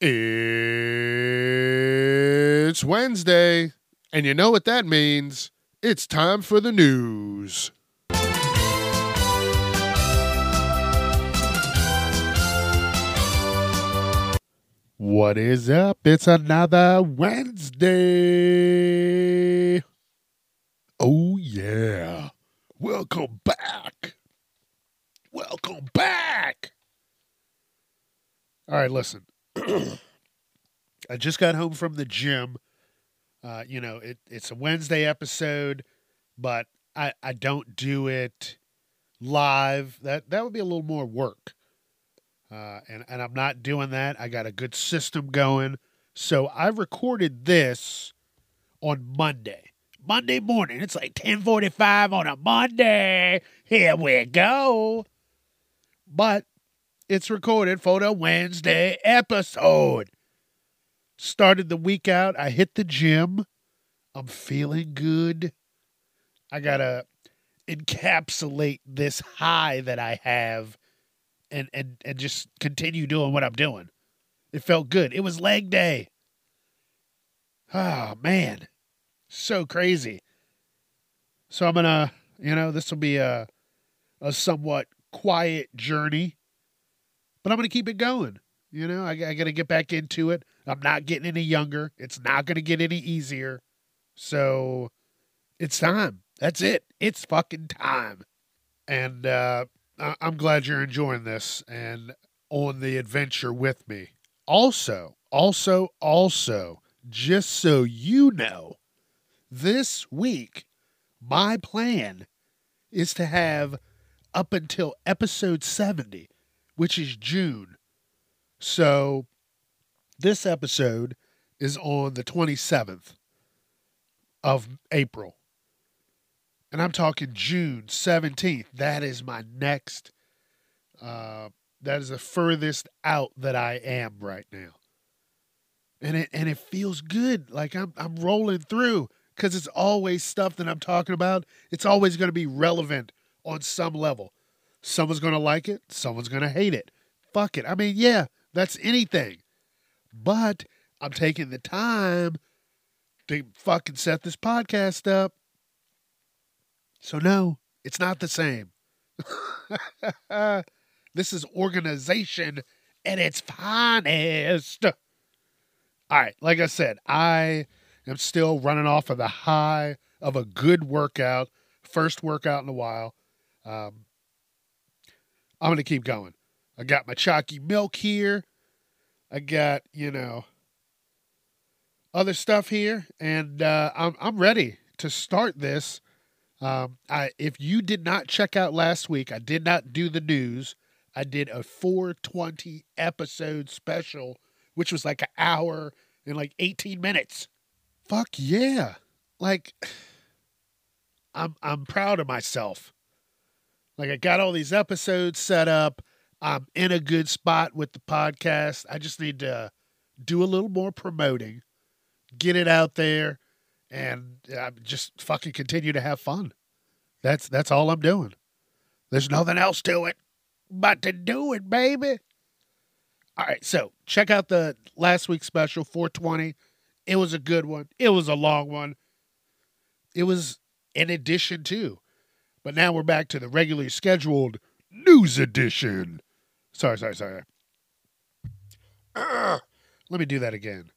It's Wednesday, and you know what that means. It's time for the news. What is up? It's another Wednesday. Oh, yeah. Welcome back. Welcome back. All right, listen. I just got home from the gym. Uh, you know, it, it's a Wednesday episode, but I, I don't do it live. That that would be a little more work. Uh, and, and I'm not doing that. I got a good system going. So I recorded this on Monday. Monday morning. It's like 1045 on a Monday. Here we go. But it's recorded for the Wednesday episode. Started the week out. I hit the gym. I'm feeling good. I got to encapsulate this high that I have and, and, and just continue doing what I'm doing. It felt good. It was leg day. Oh, man. So crazy. So I'm going to, you know, this will be a, a somewhat quiet journey but I'm going to keep it going. You know, I, I got to get back into it. I'm not getting any younger. It's not going to get any easier. So it's time. That's it. It's fucking time. And uh, I- I'm glad you're enjoying this and on the adventure with me. Also, also, also, just so you know, this week, my plan is to have up until episode 70 which is June. So this episode is on the 27th of April. And I'm talking June 17th. That is my next uh that is the furthest out that I am right now. And it and it feels good. Like I'm I'm rolling through cuz it's always stuff that I'm talking about. It's always going to be relevant on some level. Someone's going to like it, someone's going to hate it. Fuck it. I mean, yeah, that's anything. But I'm taking the time to fucking set this podcast up. So, no, it's not the same. this is organization at its finest. All right, like I said, I am still running off of the high of a good workout, first workout in a while. Um, I'm going to keep going. I got my chalky milk here. I got, you know, other stuff here, and uh, I'm, I'm ready to start this. Um, I, if you did not check out last week, I did not do the news. I did a 420 episode special, which was like an hour and like 18 minutes. Fuck yeah. Like, I'm, I'm proud of myself. Like I got all these episodes set up. I'm in a good spot with the podcast. I just need to do a little more promoting, get it out there, and uh, just fucking continue to have fun. That's that's all I'm doing. There's nothing else to it but to do it, baby. All right, so check out the last week's special 420. It was a good one. It was a long one. It was an addition too. But now we're back to the regularly scheduled news edition. Sorry, sorry, sorry. Uh, let me do that again.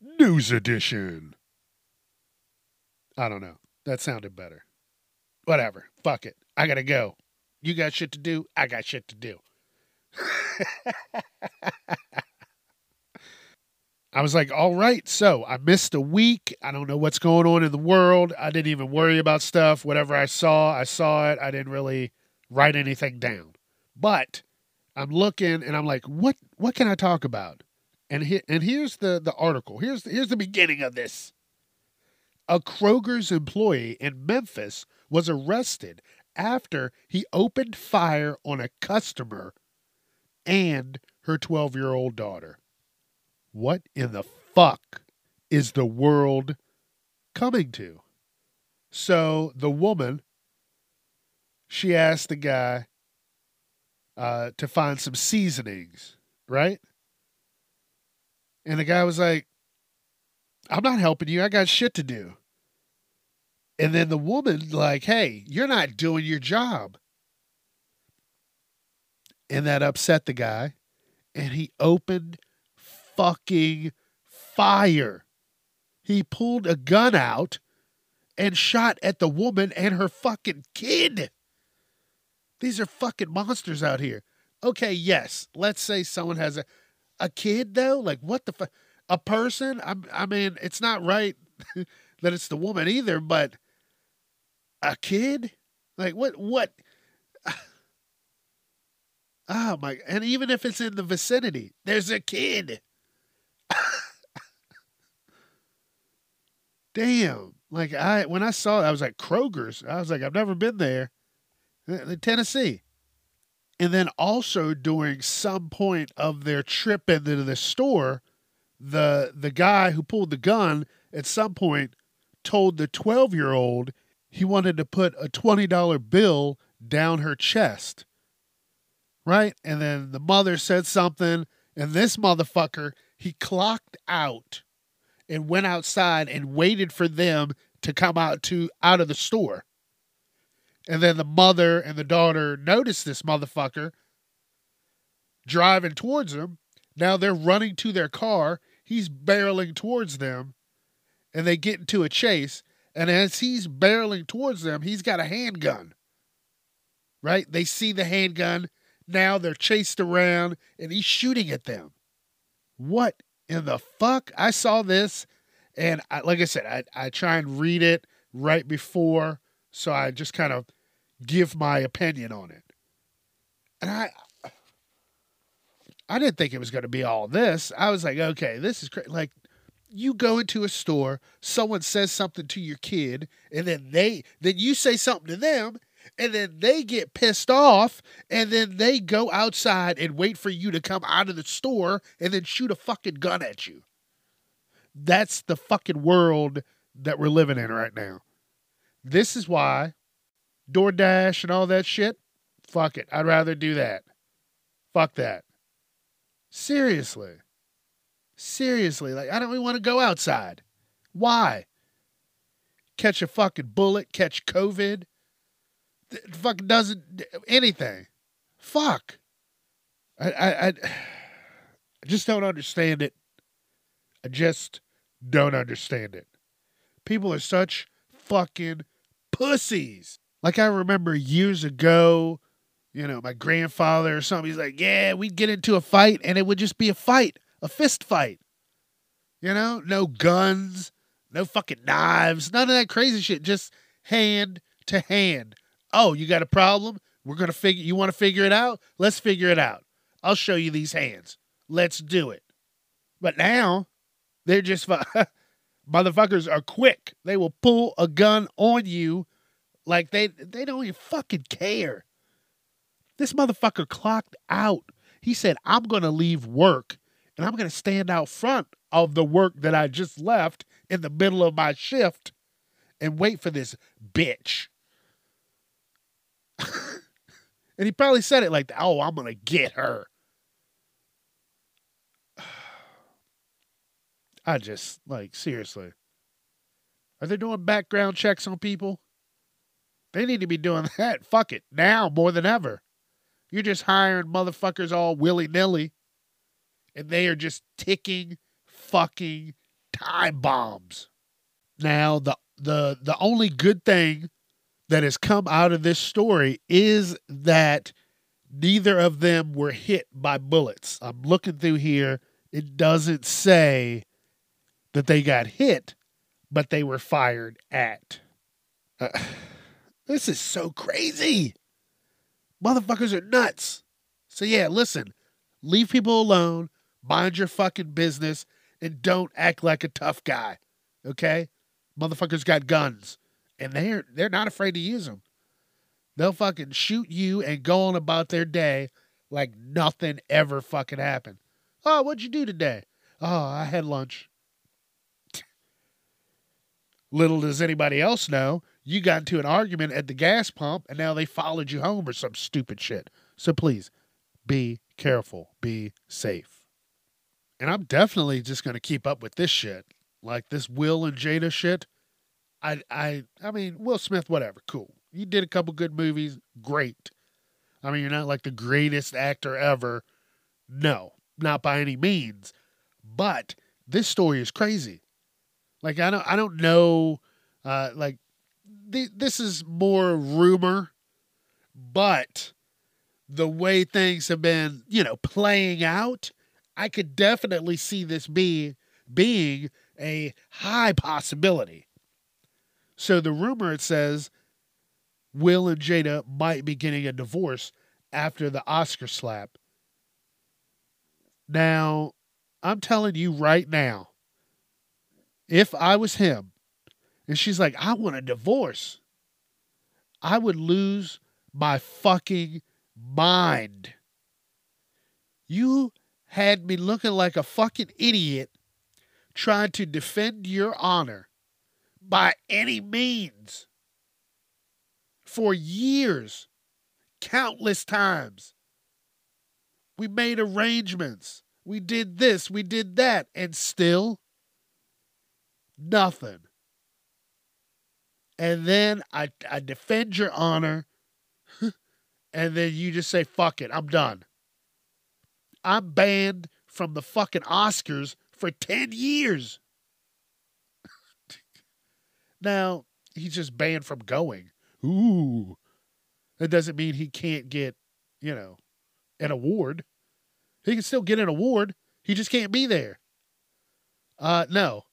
News edition. I don't know. That sounded better. Whatever. Fuck it. I gotta go. You got shit to do. I got shit to do. I was like, all right, so I missed a week. I don't know what's going on in the world. I didn't even worry about stuff. Whatever I saw, I saw it. I didn't really write anything down. But I'm looking and I'm like, what what can I talk about? And he, and here's the the article. Here's here's the beginning of this. A Kroger's employee in Memphis was arrested after he opened fire on a customer and her 12 year old daughter. What in the fuck is the world coming to? So the woman, she asked the guy uh, to find some seasonings, right? And the guy was like, I'm not helping you. I got shit to do. And then the woman, like, hey, you're not doing your job. And that upset the guy. And he opened fucking fire. He pulled a gun out and shot at the woman and her fucking kid. These are fucking monsters out here. Okay, yes, let's say someone has a a kid though. Like what the fuck? A person? I, I mean, it's not right that it's the woman either, but a kid? Like what? What? Oh my! And even if it's in the vicinity, there's a kid. Damn! Like I, when I saw it, I was like Kroger's. I was like, I've never been there, Tennessee. And then also during some point of their trip into the store, the the guy who pulled the gun at some point told the 12 year old he wanted to put a $20 bill down her chest. Right? And then the mother said something, and this motherfucker, he clocked out and went outside and waited for them to come out to out of the store. And then the mother and the daughter noticed this motherfucker driving towards them. Now they're running to their car. He's barreling towards them, and they get into a chase. And as he's barreling towards them, he's got a handgun. Right? They see the handgun. Now they're chased around and he's shooting at them. What in the fuck? I saw this and I, like I said, I, I try and read it right before. So I just kind of give my opinion on it. And I I didn't think it was going to be all this. I was like, okay, this is crazy. Like you go into a store, someone says something to your kid, and then they then you say something to them, and then they get pissed off, and then they go outside and wait for you to come out of the store and then shoot a fucking gun at you. That's the fucking world that we're living in right now. This is why DoorDash and all that shit, fuck it. I'd rather do that. Fuck that. Seriously. Seriously, like I don't even want to go outside. Why? Catch a fucking bullet, catch COVID. It fucking doesn't anything. Fuck. I, I I just don't understand it. I just don't understand it. People are such fucking pussies. Like I remember years ago, you know, my grandfather or something, he's like, Yeah, we'd get into a fight and it would just be a fight a fist fight. You know, no guns, no fucking knives, none of that crazy shit. Just hand to hand. Oh, you got a problem? We're gonna figure. You want to figure it out? Let's figure it out. I'll show you these hands. Let's do it. But now, they're just motherfuckers are quick. They will pull a gun on you, like they they don't even fucking care. This motherfucker clocked out. He said, "I'm gonna leave work and I'm going to stand out front of the work that I just left in the middle of my shift and wait for this bitch. And he probably said it like, oh, I'm going to get her. I just, like, seriously. Are they doing background checks on people? They need to be doing that. Fuck it. Now more than ever. You're just hiring motherfuckers all willy nilly and they are just ticking fucking time bombs. Now, the the the only good thing that has come out of this story is that neither of them were hit by bullets. I'm looking through here. It doesn't say that they got hit, but they were fired at. Uh, this is so crazy. Motherfuckers are nuts. So, yeah, listen, leave people alone mind your fucking business and don't act like a tough guy. Okay? Motherfuckers got guns and they're they're not afraid to use them. They'll fucking shoot you and go on about their day like nothing ever fucking happened. Oh, what'd you do today? Oh, I had lunch. Little does anybody else know, you got into an argument at the gas pump and now they followed you home or some stupid shit. So please be careful, be safe. And I'm definitely just going to keep up with this shit. Like this Will and Jada shit. I I I mean, Will Smith whatever, cool. You did a couple good movies, great. I mean, you're not like the greatest actor ever. No, not by any means. But this story is crazy. Like I don't I don't know uh like th- this is more rumor, but the way things have been, you know, playing out, I could definitely see this being being a high possibility. So the rumor it says Will and Jada might be getting a divorce after the Oscar slap. Now, I'm telling you right now, if I was him and she's like, I want a divorce, I would lose my fucking mind. You had me looking like a fucking idiot trying to defend your honor by any means for years, countless times. We made arrangements. We did this, we did that, and still nothing. And then I, I defend your honor, and then you just say, fuck it, I'm done. I'm banned from the fucking Oscars for 10 years. Now, he's just banned from going. Ooh. That doesn't mean he can't get, you know, an award. He can still get an award. He just can't be there. Uh no.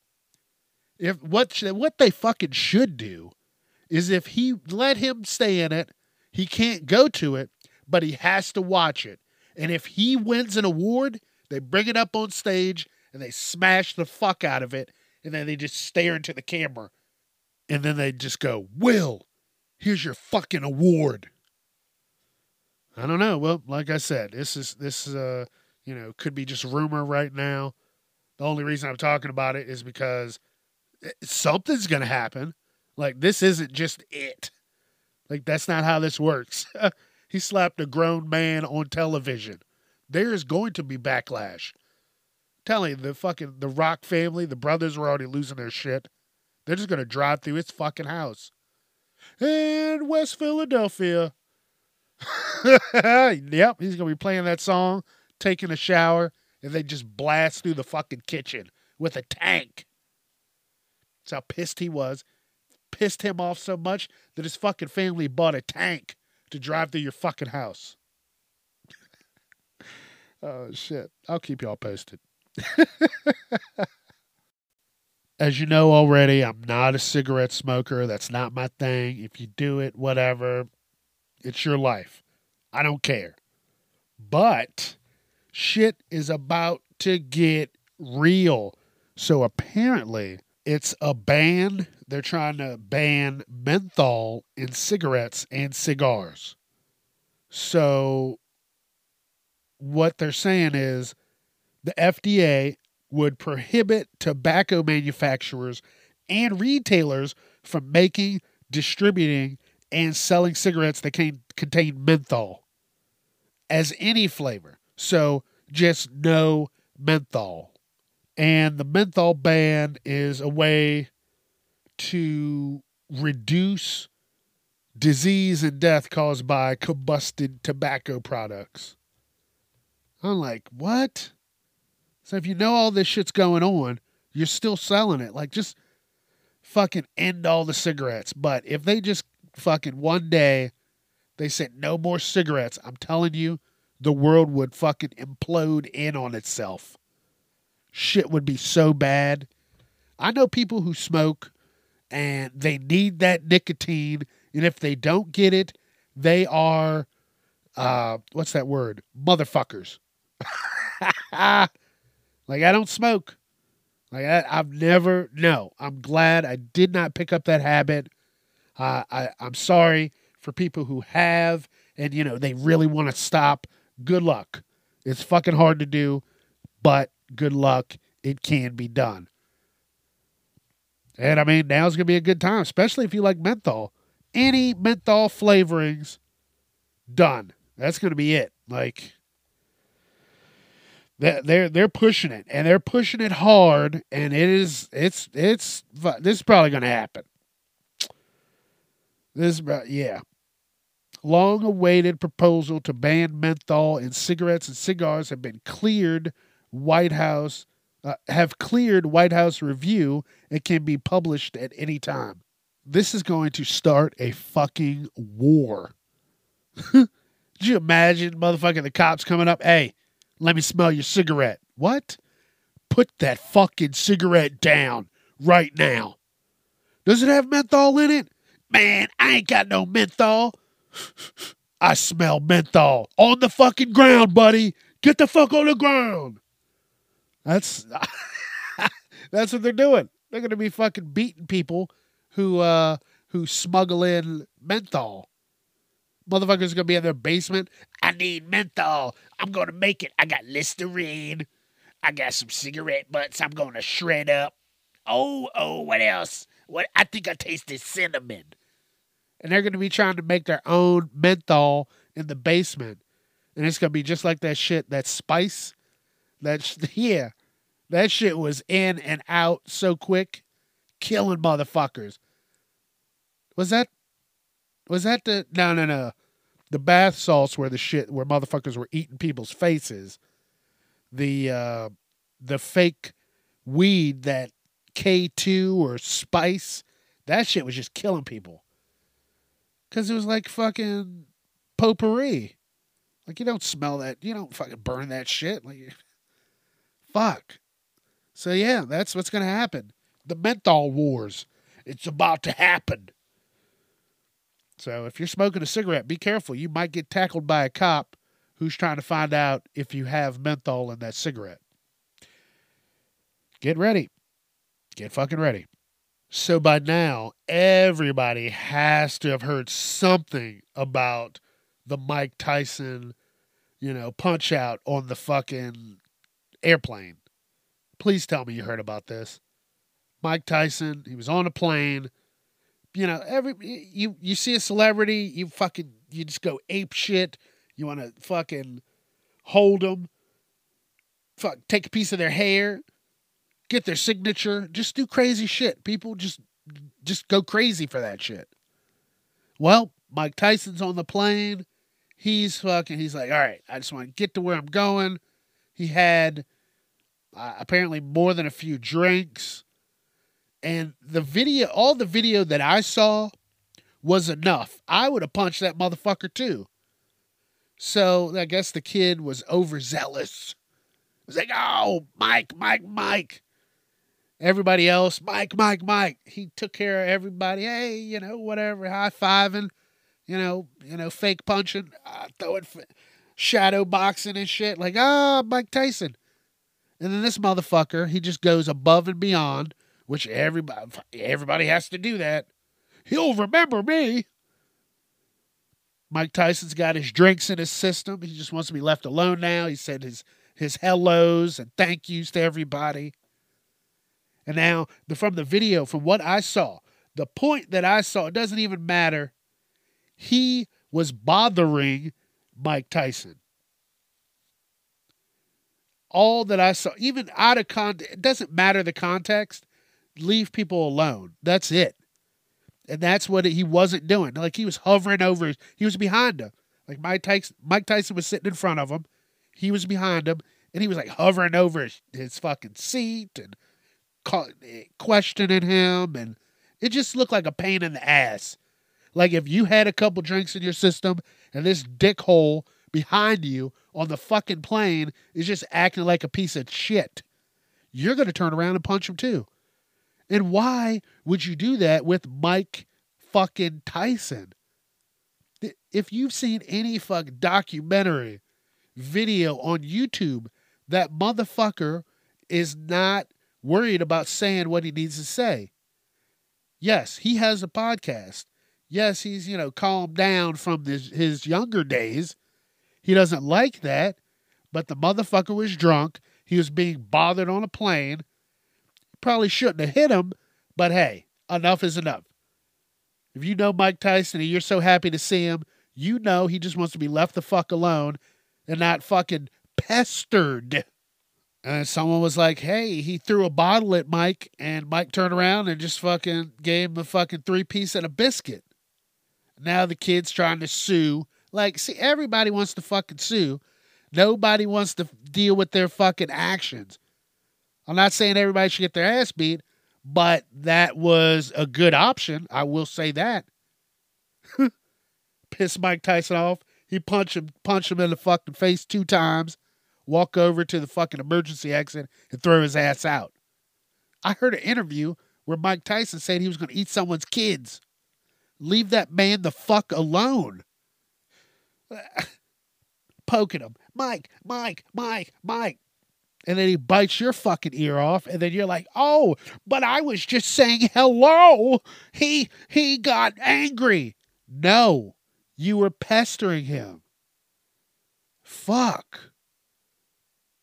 If what what they fucking should do is if he let him stay in it, he can't go to it, but he has to watch it. And if he wins an award, they bring it up on stage and they smash the fuck out of it, and then they just stare into the camera, and then they just go, "Will, here's your fucking award." I don't know. Well, like I said, this is this uh you know could be just rumor right now. The only reason I'm talking about it is because eh, something's gonna happen. Like this isn't just it. Like that's not how this works. he slapped a grown man on television. There is going to be backlash telling the fucking the Rock family, the brothers were already losing their shit. They're just gonna drive through his fucking house. In West Philadelphia. yep, he's gonna be playing that song, taking a shower, and they just blast through the fucking kitchen with a tank. That's how pissed he was. Pissed him off so much that his fucking family bought a tank to drive through your fucking house. oh shit. I'll keep y'all posted. As you know already, I'm not a cigarette smoker. That's not my thing. If you do it, whatever, it's your life. I don't care. But shit is about to get real. So apparently, it's a ban. They're trying to ban menthol in cigarettes and cigars. So, what they're saying is the FDA would prohibit tobacco manufacturers and retailers from making, distributing, and selling cigarettes that can contain menthol as any flavor. So just no menthol. And the menthol ban is a way to reduce disease and death caused by combusted tobacco products. I'm like, what? So if you know all this shit's going on, you're still selling it. Like just fucking end all the cigarettes. But if they just fucking one day they said no more cigarettes, I'm telling you, the world would fucking implode in on itself. Shit would be so bad. I know people who smoke and they need that nicotine, and if they don't get it, they are uh what's that word? Motherfuckers. Like I don't smoke. Like I, I've never. No, I'm glad I did not pick up that habit. Uh, I I'm sorry for people who have, and you know they really want to stop. Good luck. It's fucking hard to do, but good luck. It can be done. And I mean, now's gonna be a good time, especially if you like menthol. Any menthol flavorings, done. That's gonna be it. Like they're they're pushing it and they're pushing it hard and it is it's it's this is probably going to happen. This is yeah. Long awaited proposal to ban menthol in cigarettes and cigars have been cleared. White house uh, have cleared white house review. And can be published at any time. This is going to start a fucking war. Did you imagine motherfucking the cops coming up? Hey let me smell your cigarette. What? Put that fucking cigarette down right now. Does it have menthol in it? Man, I ain't got no menthol. I smell menthol on the fucking ground, buddy. Get the fuck on the ground. That's that's what they're doing. They're gonna be fucking beating people who uh who smuggle in menthol. Motherfuckers gonna be in their basement. I need menthol. I'm gonna make it. I got Listerine. I got some cigarette butts. I'm gonna shred up. Oh, oh, what else? What I think I tasted cinnamon. And they're gonna be trying to make their own menthol in the basement. And it's gonna be just like that shit, that spice. That yeah. That shit was in and out so quick, killing motherfuckers. Was that was that the no no no? The bath salts were the shit where motherfuckers were eating people's faces. The uh the fake weed that K two or spice, that shit was just killing people. Cause it was like fucking potpourri. Like you don't smell that, you don't fucking burn that shit. Like fuck. So yeah, that's what's gonna happen. The menthol wars. It's about to happen. So if you're smoking a cigarette, be careful. You might get tackled by a cop who's trying to find out if you have menthol in that cigarette. Get ready. Get fucking ready. So by now, everybody has to have heard something about the Mike Tyson, you know, punch out on the fucking airplane. Please tell me you heard about this. Mike Tyson, he was on a plane you know, every you you see a celebrity, you fucking you just go ape shit. You want to fucking hold them, fuck, take a piece of their hair, get their signature, just do crazy shit. People just just go crazy for that shit. Well, Mike Tyson's on the plane. He's fucking. He's like, all right, I just want to get to where I'm going. He had uh, apparently more than a few drinks. And the video, all the video that I saw was enough. I would have punched that motherfucker too. So I guess the kid was overzealous. It was like, oh, Mike, Mike, Mike. Everybody else, Mike, Mike, Mike. He took care of everybody. Hey, you know, whatever, high fiving, you know, you know, fake punching, uh, throwing shadow boxing and shit. Like, ah, oh, Mike Tyson. And then this motherfucker, he just goes above and beyond which everybody everybody has to do that. He'll remember me. Mike Tyson's got his drinks in his system. He just wants to be left alone now. He said his his hellos and thank yous to everybody. And now, the, from the video, from what I saw, the point that I saw, it doesn't even matter. He was bothering Mike Tyson. All that I saw, even out of context, it doesn't matter the context leave people alone. That's it. And that's what he wasn't doing. Like he was hovering over, he was behind him. Like Mike Tyson, Mike Tyson was sitting in front of him. He was behind him, and he was like hovering over his, his fucking seat and eh, questioning him. And it just looked like a pain in the ass. Like if you had a couple drinks in your system and this dickhole behind you on the fucking plane is just acting like a piece of shit, you're going to turn around and punch him too. And why would you do that with Mike fucking Tyson? If you've seen any fuck documentary video on YouTube, that motherfucker is not worried about saying what he needs to say. Yes, he has a podcast. Yes, he's, you know, calmed down from this, his younger days. He doesn't like that, but the motherfucker was drunk. He was being bothered on a plane. Probably shouldn't have hit him, but hey, enough is enough. If you know Mike Tyson and you're so happy to see him, you know he just wants to be left the fuck alone and not fucking pestered. And someone was like, hey, he threw a bottle at Mike, and Mike turned around and just fucking gave him a fucking three piece and a biscuit. Now the kid's trying to sue. Like, see, everybody wants to fucking sue. Nobody wants to deal with their fucking actions. I'm not saying everybody should get their ass beat, but that was a good option. I will say that. Piss Mike Tyson off. He punched him, punched him in the fucking face two times walk over to the fucking emergency exit and throw his ass out. I heard an interview where Mike Tyson said he was going to eat someone's kids. Leave that man the fuck alone. Poking him. Mike, Mike, Mike, Mike. And then he bites your fucking ear off, and then you're like, "Oh, but I was just saying hello." He he got angry. No, you were pestering him. Fuck.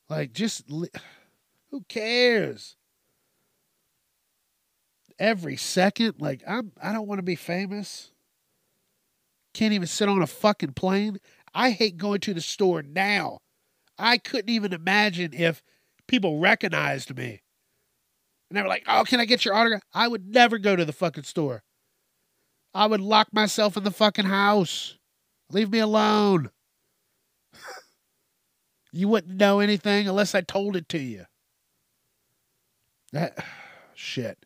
Like, just who cares? Every second, like I'm, I don't want to be famous. Can't even sit on a fucking plane. I hate going to the store now. I couldn't even imagine if people recognized me. And they were like, oh, can I get your autograph? I would never go to the fucking store. I would lock myself in the fucking house. Leave me alone. You wouldn't know anything unless I told it to you. That shit.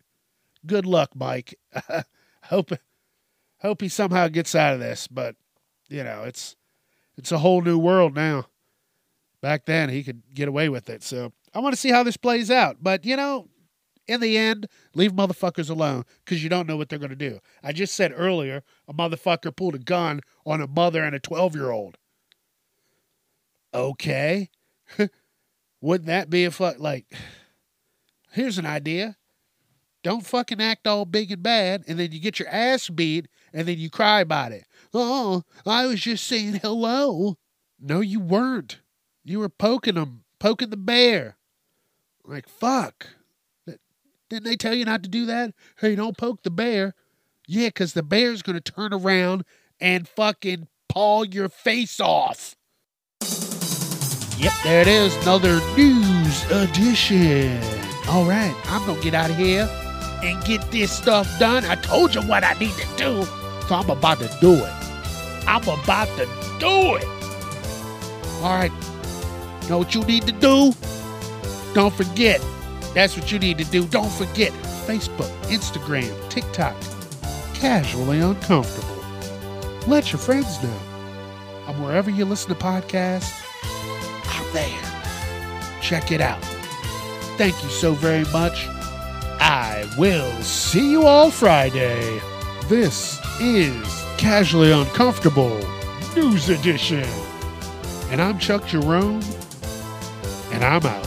Good luck, Mike. hope hope he somehow gets out of this, but you know, it's it's a whole new world now. Back then he could get away with it. So I want to see how this plays out. But you know, in the end, leave motherfuckers alone because you don't know what they're going to do. I just said earlier a motherfucker pulled a gun on a mother and a 12 year old. Okay. Wouldn't that be a fuck like here's an idea. Don't fucking act all big and bad and then you get your ass beat and then you cry about it. Oh, I was just saying hello. No, you weren't. You were poking them, poking the bear. Like, fuck. Didn't they tell you not to do that? Hey, don't poke the bear. Yeah, because the bear's going to turn around and fucking paw your face off. Yep, there it is. Another news edition. All right, I'm going to get out of here and get this stuff done. I told you what I need to do, so I'm about to do it. I'm about to do it. All right, know what you need to do? Don't forget. That's what you need to do. Don't forget Facebook, Instagram, TikTok. Casually uncomfortable. Let your friends know. I'm wherever you listen to podcasts out there. Check it out. Thank you so very much. I will see you all Friday. This is Casually Uncomfortable News Edition. And I'm Chuck Jerome, and I'm out.